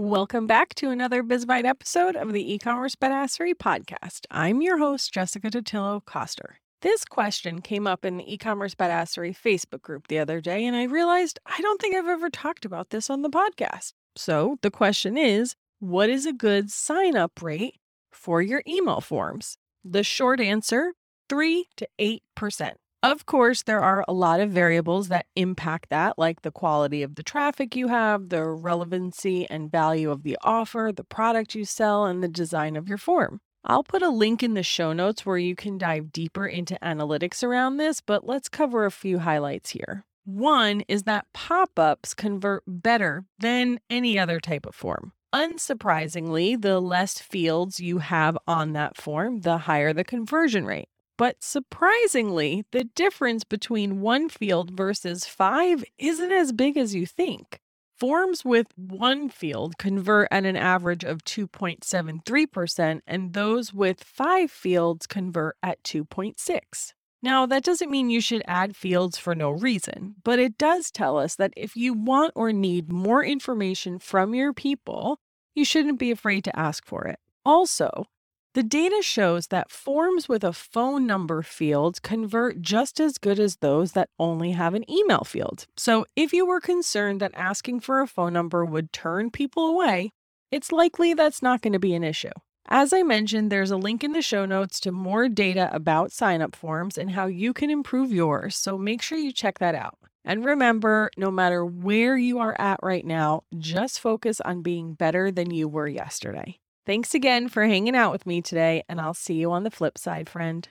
Welcome back to another BizBite episode of the e-commerce badassery podcast. I'm your host, Jessica Totillo Coster. This question came up in the e-commerce badassery Facebook group the other day, and I realized I don't think I've ever talked about this on the podcast. So the question is, what is a good sign-up rate for your email forms? The short answer, three to eight percent. Of course, there are a lot of variables that impact that, like the quality of the traffic you have, the relevancy and value of the offer, the product you sell, and the design of your form. I'll put a link in the show notes where you can dive deeper into analytics around this, but let's cover a few highlights here. One is that pop ups convert better than any other type of form. Unsurprisingly, the less fields you have on that form, the higher the conversion rate. But surprisingly, the difference between one field versus five isn't as big as you think. Forms with one field convert at an average of 2.73%, and those with five fields convert at 2.6. Now, that doesn't mean you should add fields for no reason, but it does tell us that if you want or need more information from your people, you shouldn't be afraid to ask for it. Also, the data shows that forms with a phone number field convert just as good as those that only have an email field. So if you were concerned that asking for a phone number would turn people away, it's likely that's not going to be an issue. As I mentioned, there's a link in the show notes to more data about sign-up forms and how you can improve yours, so make sure you check that out. And remember, no matter where you are at right now, just focus on being better than you were yesterday. Thanks again for hanging out with me today, and I'll see you on the flip side, friend.